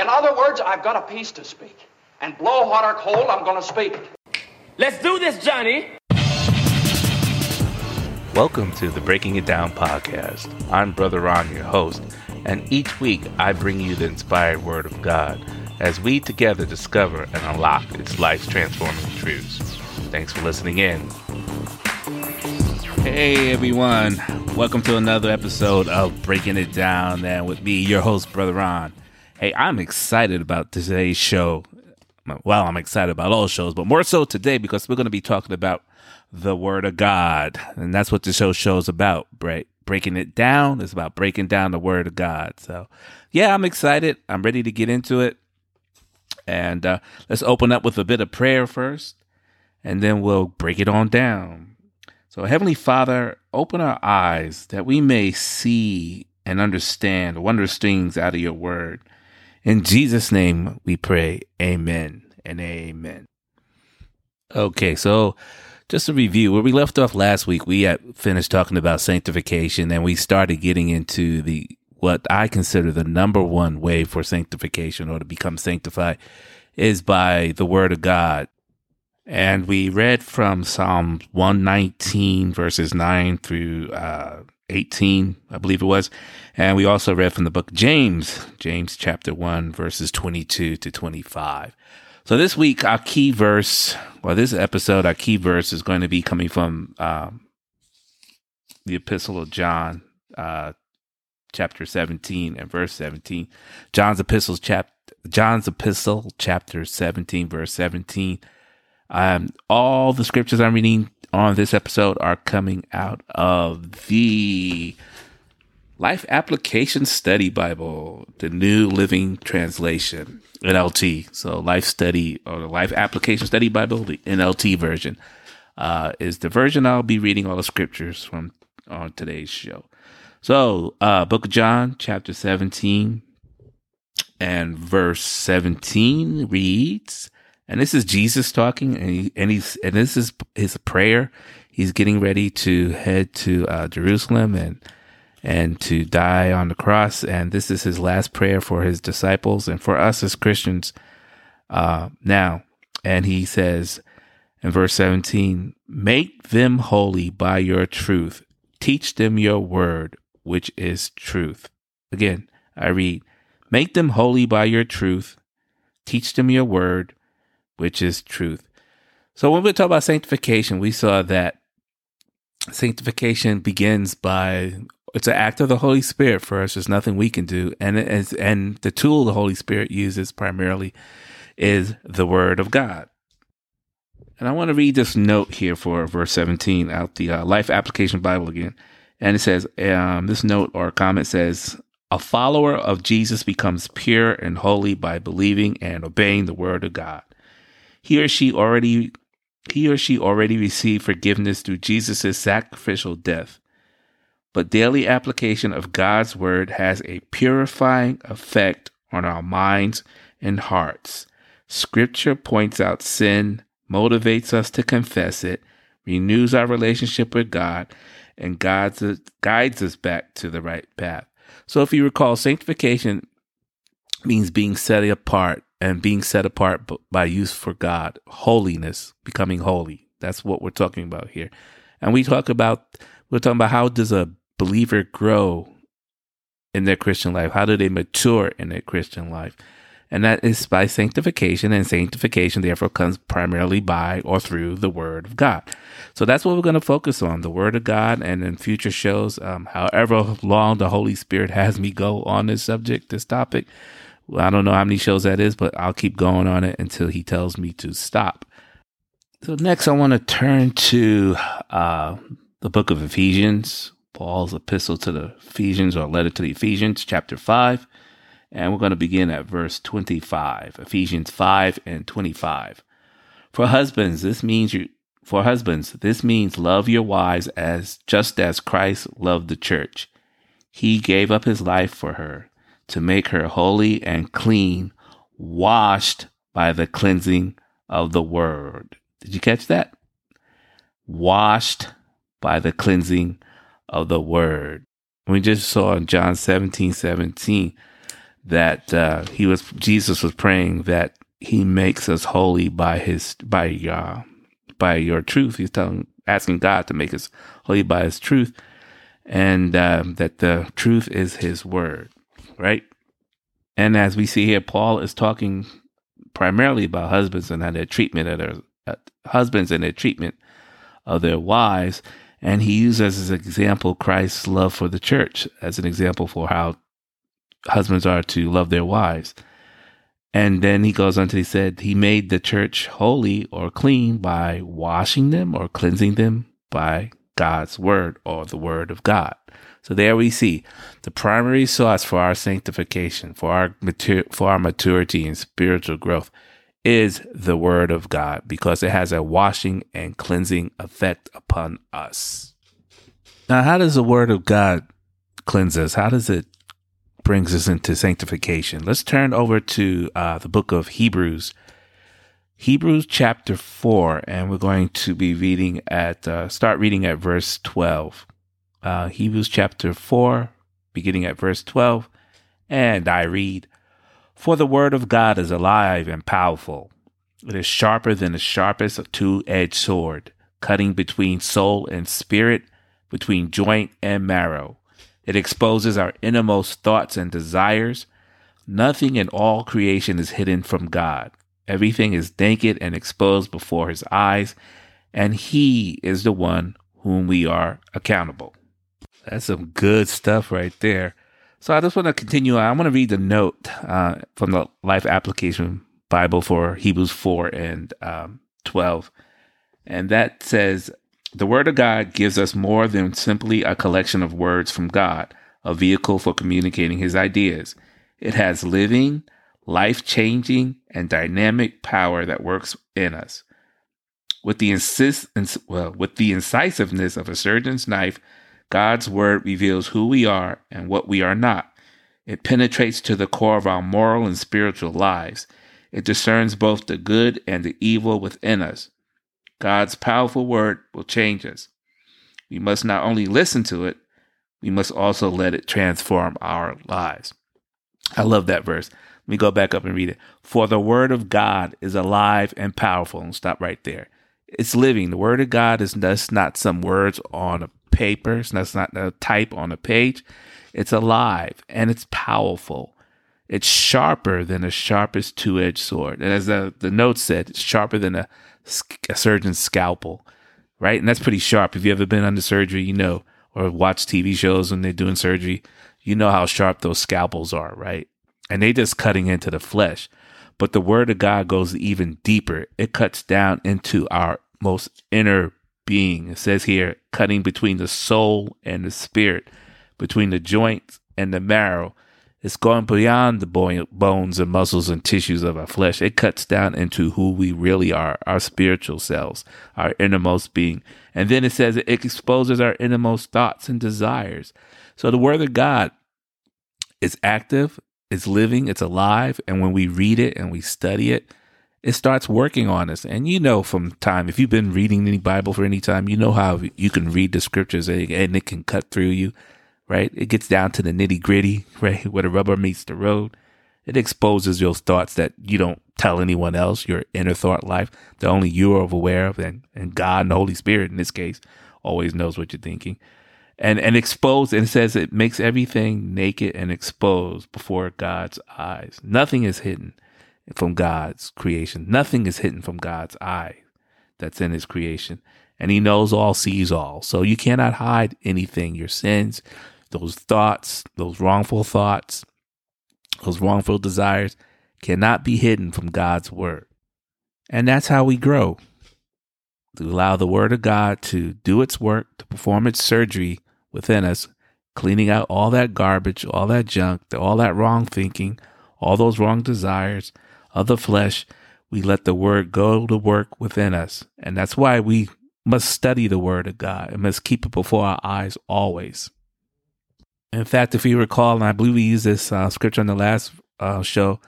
In other words, I've got a piece to speak. And blow hot or cold, I'm going to speak it. Let's do this, Johnny. Welcome to the Breaking It Down podcast. I'm Brother Ron, your host, and each week I bring you the inspired Word of God as we together discover and unlock its life transforming truths. Thanks for listening in. Hey everyone, welcome to another episode of Breaking It Down, and with me, your host, Brother Ron. Hey, I'm excited about today's show. Well, I'm excited about all shows, but more so today because we're going to be talking about the Word of God. And that's what the show show's about, break, breaking it down. It's about breaking down the Word of God. So, yeah, I'm excited. I'm ready to get into it. And uh, let's open up with a bit of prayer first, and then we'll break it on down. So, Heavenly Father, open our eyes that we may see and understand wondrous things out of your Word. In Jesus' name we pray. Amen and amen. Okay, so just a review where we left off last week, we had finished talking about sanctification and we started getting into the what I consider the number one way for sanctification or to become sanctified is by the word of God. And we read from Psalm 119 verses 9 through uh, 18, I believe it was. And we also read from the book James, James chapter 1 verses 22 to 25. So this week, our key verse, well, this episode, our key verse is going to be coming from um, the Epistle of John, uh, chapter 17 and verse 17. John's Epistle, chap- John's Epistle, chapter 17, verse 17. Um, all the scriptures I'm reading on this episode are coming out of the Life Application Study Bible, the New Living Translation, NLT. So, Life Study or the Life Application Study Bible, the NLT version, uh, is the version I'll be reading all the scriptures from on today's show. So, uh, Book of John, chapter 17 and verse 17 reads, and this is Jesus talking, and, he, and he's and this is his prayer. He's getting ready to head to uh, Jerusalem and and to die on the cross. And this is his last prayer for his disciples and for us as Christians uh, now. And he says in verse 17, Make them holy by your truth, teach them your word, which is truth. Again, I read, Make them holy by your truth, teach them your word, which is truth. So when we talk about sanctification, we saw that sanctification begins by it's an act of the Holy Spirit for us. There's nothing we can do, and as and the tool the Holy Spirit uses primarily is the Word of God. And I want to read this note here for verse 17 out the uh, Life Application Bible again, and it says um, this note or comment says. A follower of Jesus becomes pure and holy by believing and obeying the word of God. He or she already he or she already received forgiveness through Jesus' sacrificial death but daily application of God's word has a purifying effect on our minds and hearts. Scripture points out sin, motivates us to confess it, renews our relationship with God, and guides us, guides us back to the right path. So, if you recall, sanctification means being set apart and being set apart by use for God, holiness, becoming holy. That's what we're talking about here. And we talk about, we're talking about how does a believer grow in their Christian life? How do they mature in their Christian life? And that is by sanctification, and sanctification therefore comes primarily by or through the Word of God. So that's what we're going to focus on the Word of God. And in future shows, um, however long the Holy Spirit has me go on this subject, this topic, I don't know how many shows that is, but I'll keep going on it until He tells me to stop. So next, I want to turn to uh, the book of Ephesians, Paul's epistle to the Ephesians or letter to the Ephesians, chapter 5. And we're going to begin at verse 25. Ephesians 5 and 25. For husbands, this means you for husbands, this means love your wives as just as Christ loved the church. He gave up his life for her to make her holy and clean, washed by the cleansing of the word. Did you catch that? Washed by the cleansing of the word. We just saw in John 17 17 that uh, he was Jesus was praying that he makes us holy by his by uh, by your truth. He's telling asking God to make us holy by his truth, and um, that the truth is his word, right? And as we see here, Paul is talking primarily about husbands and their treatment of their uh, husbands and their treatment of their wives. And he uses as an example Christ's love for the church as an example for how husbands are to love their wives. And then he goes on to he said he made the church holy or clean by washing them or cleansing them by God's word or the word of God. So there we see the primary source for our sanctification, for our matur- for our maturity and spiritual growth is the word of God because it has a washing and cleansing effect upon us. Now, how does the word of God cleanse us? How does it brings us into sanctification? Let's turn over to uh, the book of Hebrews, Hebrews chapter four, and we're going to be reading at uh, start reading at verse twelve. Uh, Hebrews chapter four, beginning at verse twelve, and I read. For the word of God is alive and powerful. It is sharper than the sharpest two edged sword, cutting between soul and spirit, between joint and marrow. It exposes our innermost thoughts and desires. Nothing in all creation is hidden from God. Everything is naked and exposed before his eyes, and he is the one whom we are accountable. That's some good stuff right there. So I just want to continue. I want to read the note uh, from the Life Application Bible for Hebrews 4 and um, 12. And that says, The Word of God gives us more than simply a collection of words from God, a vehicle for communicating His ideas. It has living, life changing, and dynamic power that works in us. With the insist, well, with the incisiveness of a surgeon's knife, God's word reveals who we are and what we are not. It penetrates to the core of our moral and spiritual lives. It discerns both the good and the evil within us. God's powerful word will change us. We must not only listen to it, we must also let it transform our lives. I love that verse. Let me go back up and read it. For the word of God is alive and powerful. And stop right there. It's living. The word of God is just not some words on a paper. That's not a type on a page. It's alive and it's powerful. It's sharper than the sharpest two edged sword. And as the, the note said, it's sharper than a, a surgeon's scalpel, right? And that's pretty sharp. If you've ever been under surgery, you know, or watch TV shows when they're doing surgery, you know how sharp those scalpels are, right? And they just cutting into the flesh. But the word of God goes even deeper. It cuts down into our most inner being. It says here, cutting between the soul and the spirit, between the joints and the marrow. It's going beyond the bones and muscles and tissues of our flesh. It cuts down into who we really are, our spiritual selves, our innermost being. And then it says it exposes our innermost thoughts and desires. So the Word of God is active, it's living, it's alive. And when we read it and we study it, it starts working on us. And you know, from time, if you've been reading any Bible for any time, you know how you can read the scriptures and it can cut through you, right? It gets down to the nitty gritty, right? Where the rubber meets the road. It exposes your thoughts that you don't tell anyone else, your inner thought life that only you are aware of. And, and God and the Holy Spirit, in this case, always knows what you're thinking. And, and expose, and says it makes everything naked and exposed before God's eyes. Nothing is hidden from God's creation. Nothing is hidden from God's eye that's in his creation. And he knows all, sees all. So you cannot hide anything. Your sins, those thoughts, those wrongful thoughts, those wrongful desires cannot be hidden from God's word. And that's how we grow. To allow the word of God to do its work, to perform its surgery within us, cleaning out all that garbage, all that junk, all that wrong thinking, all those wrong desires, of the flesh, we let the word go to work within us. And that's why we must study the word of God and must keep it before our eyes always. In fact, if you recall, and I believe we used this uh, scripture on the last uh, show,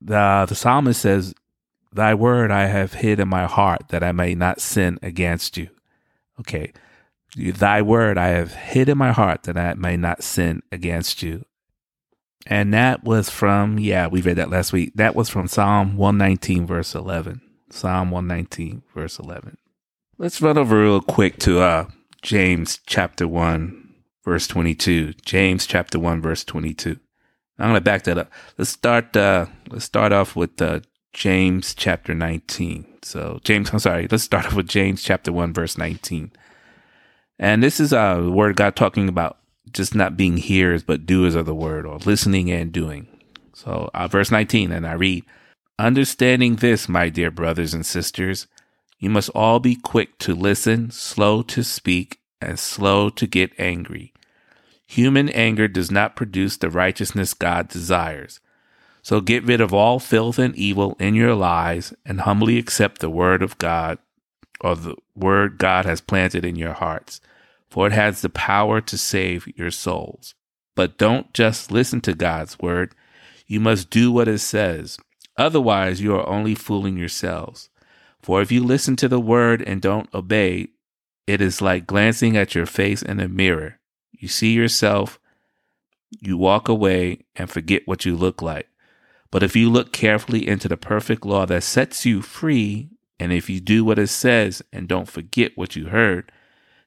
the, the psalmist says, Thy word I have hid in my heart that I may not sin against you. Okay. Thy word I have hid in my heart that I may not sin against you. And that was from, yeah, we read that last week. That was from Psalm 119, verse 11. Psalm 119, verse 11. Let's run over real quick to uh, James chapter 1, verse 22. James chapter 1, verse 22. I'm going to back that up. Let's start, uh, let's start off with uh, James chapter 19. So, James, I'm sorry, let's start off with James chapter 1, verse 19. And this is uh, the word God talking about just not being hearers, but doers of the word, or listening and doing. So, uh, verse 19, and I read, Understanding this, my dear brothers and sisters, you must all be quick to listen, slow to speak, and slow to get angry. Human anger does not produce the righteousness God desires. So get rid of all filth and evil in your lives and humbly accept the word of God or the word God has planted in your hearts for it has the power to save your souls. But don't just listen to God's word. You must do what it says. Otherwise, you are only fooling yourselves. For if you listen to the word and don't obey, it is like glancing at your face in a mirror. You see yourself, you walk away, and forget what you look like. But if you look carefully into the perfect law that sets you free, and if you do what it says and don't forget what you heard,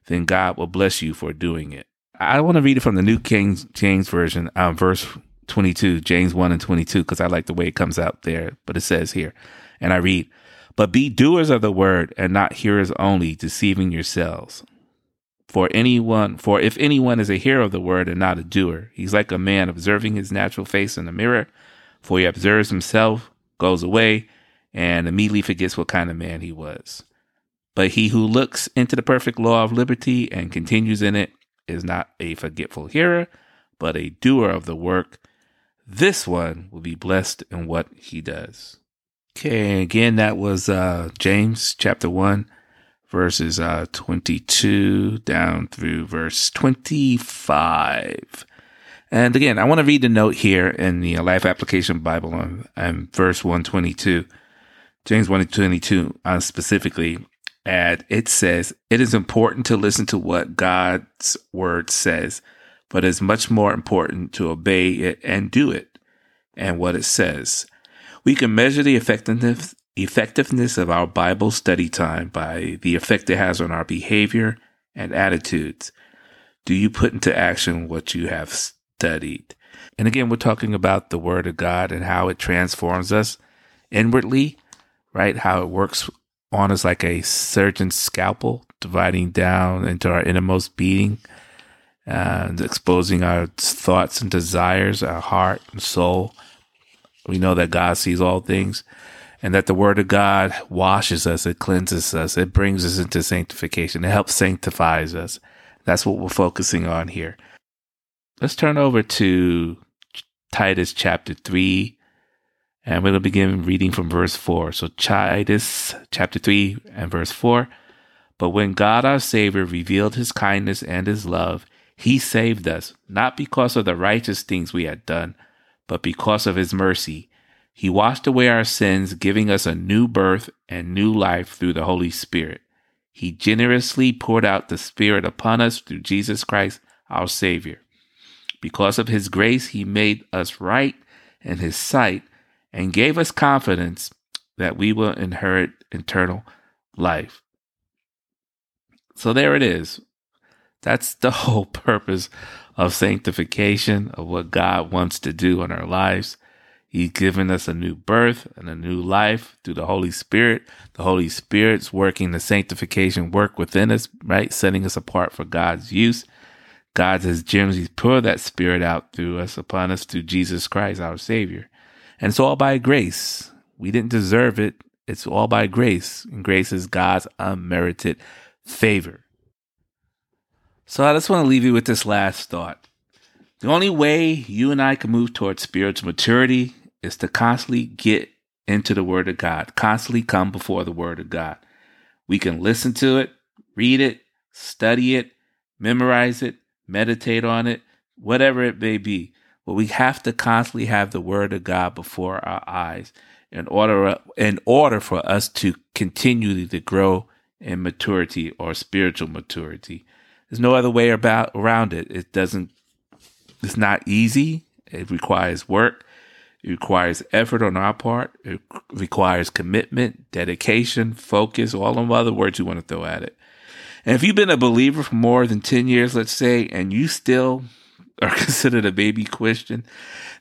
then God will bless you for doing it. I want to read it from the New King James Version, um, verse 22, James 1 and 22, because I like the way it comes out there. But it says here, and I read, But be doers of the word and not hearers only, deceiving yourselves. For anyone, for if anyone is a hearer of the word and not a doer, he's like a man observing his natural face in the mirror. For he observes himself, goes away, and immediately forgets what kind of man he was. But he who looks into the perfect law of liberty and continues in it is not a forgetful hearer, but a doer of the work. This one will be blessed in what he does. Okay, again, that was uh, James chapter 1, verses uh, 22 down through verse 25. And again, I want to read the note here in the Life Application Bible on, on verse 122, James 122 uh, specifically it says it is important to listen to what God's word says, but it's much more important to obey it and do it and what it says. We can measure the effectiveness effectiveness of our Bible study time by the effect it has on our behavior and attitudes. Do you put into action what you have studied? And again, we're talking about the Word of God and how it transforms us inwardly, right? How it works on like a surgeon's scalpel, dividing down into our innermost being and exposing our thoughts and desires, our heart and soul. We know that God sees all things and that the word of God washes us, it cleanses us, it brings us into sanctification, it helps sanctifies us. That's what we're focusing on here. Let's turn over to Titus chapter 3 and to begin reading from verse 4. So, Titus chapter 3 and verse 4. But when God our Savior revealed his kindness and his love, he saved us, not because of the righteous things we had done, but because of his mercy. He washed away our sins, giving us a new birth and new life through the Holy Spirit. He generously poured out the Spirit upon us through Jesus Christ, our Savior. Because of his grace, he made us right in his sight and gave us confidence that we will inherit eternal life. So there it is. That's the whole purpose of sanctification, of what God wants to do in our lives. He's given us a new birth and a new life through the Holy Spirit. The Holy Spirit's working the sanctification work within us, right? Setting us apart for God's use. God has generously poured that Spirit out through us, upon us, through Jesus Christ, our Savior. And it's all by grace. We didn't deserve it. It's all by grace. And grace is God's unmerited favor. So I just want to leave you with this last thought. The only way you and I can move towards spiritual maturity is to constantly get into the Word of God, constantly come before the Word of God. We can listen to it, read it, study it, memorize it, meditate on it, whatever it may be. But we have to constantly have the word of God before our eyes in order in order for us to continually to grow in maturity or spiritual maturity. There's no other way about around it. It doesn't it's not easy It requires work. It requires effort on our part. It requires commitment, dedication, focus, all them other words you want to throw at it. And if you've been a believer for more than 10 years, let's say, and you still are considered a baby Christian,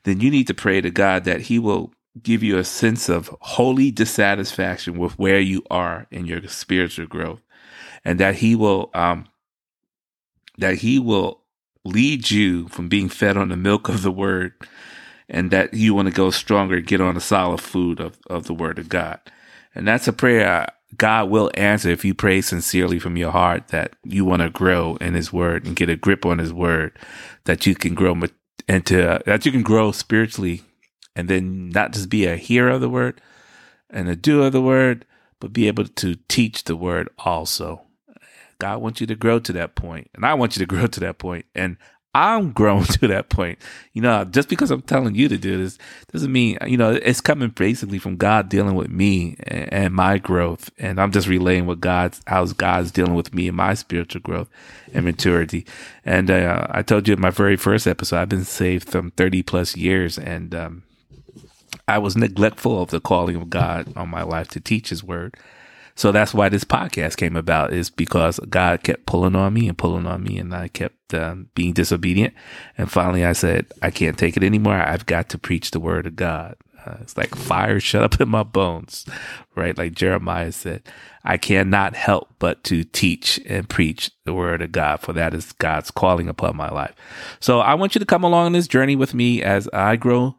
then you need to pray to God that He will give you a sense of holy dissatisfaction with where you are in your spiritual growth and that he will um that he will lead you from being fed on the milk of the word and that you want to go stronger get on the solid food of, of the word of god. And that's a prayer god will answer if you pray sincerely from your heart that you want to grow in his word and get a grip on his word that you can grow into uh, that you can grow spiritually and then not just be a hearer of the word and a doer of the word, but be able to teach the word also. God wants you to grow to that point, and I want you to grow to that point, and I'm grown to that point. You know, just because I'm telling you to do this doesn't mean, you know, it's coming basically from God dealing with me and, my growth. And I'm just relaying what God's, how God's dealing with me and my spiritual growth and maturity. And, uh, I told you in my very first episode, I've been saved from 30 plus years and, um, I was neglectful of the calling of God on my life to teach His word. So that's why this podcast came about is because God kept pulling on me and pulling on me and I kept um, being disobedient. And finally I said, I can't take it anymore. I've got to preach the word of God. Uh, it's like fire shut up in my bones, right? Like Jeremiah said, I cannot help but to teach and preach the word of God, for that is God's calling upon my life. So I want you to come along this journey with me as I grow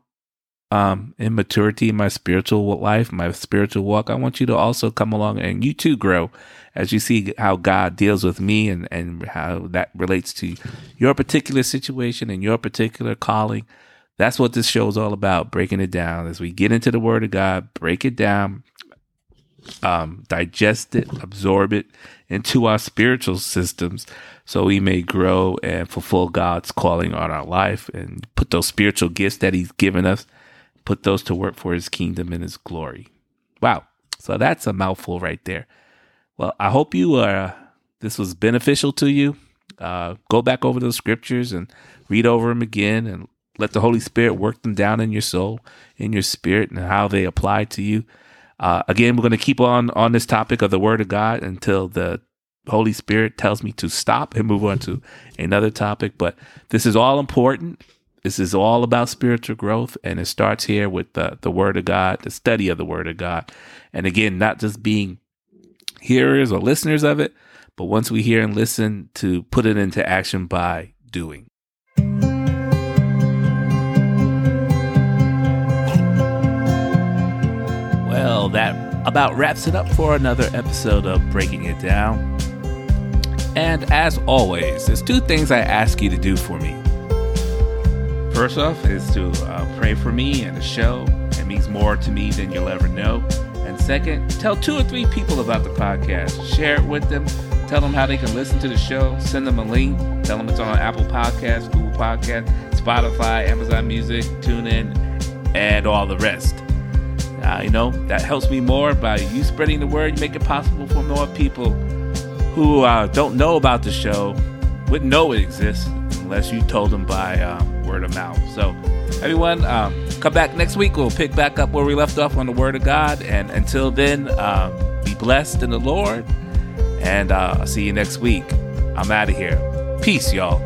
um, immaturity in my spiritual life, my spiritual walk, I want you to also come along and you too grow as you see how God deals with me and, and how that relates to your particular situation and your particular calling. That's what this show is all about, breaking it down as we get into the Word of God, break it down, um, digest it, absorb it into our spiritual systems so we may grow and fulfill God's calling on our life and put those spiritual gifts that He's given us put those to work for his kingdom and his glory. Wow. So that's a mouthful right there. Well, I hope you uh this was beneficial to you. Uh go back over those scriptures and read over them again and let the Holy Spirit work them down in your soul, in your spirit, and how they apply to you. Uh, again, we're going to keep on on this topic of the Word of God until the Holy Spirit tells me to stop and move on to another topic. But this is all important. This is all about spiritual growth, and it starts here with the, the Word of God, the study of the Word of God. And again, not just being hearers or listeners of it, but once we hear and listen, to put it into action by doing. Well, that about wraps it up for another episode of Breaking It Down. And as always, there's two things I ask you to do for me. First off is to uh, pray for me and the show. It means more to me than you'll ever know. And second, tell two or three people about the podcast. Share it with them. Tell them how they can listen to the show. Send them a link. Tell them it's on Apple Podcasts, Google Podcasts, Spotify, Amazon Music, TuneIn, and all the rest. Uh, you know, that helps me more by you spreading the word. You make it possible for more people who uh, don't know about the show, wouldn't know it exists unless you told them by um, word of mouth. So, everyone, um, come back next week. We'll pick back up where we left off on the Word of God. And until then, um, be blessed in the Lord. And uh, I'll see you next week. I'm out of here. Peace, y'all.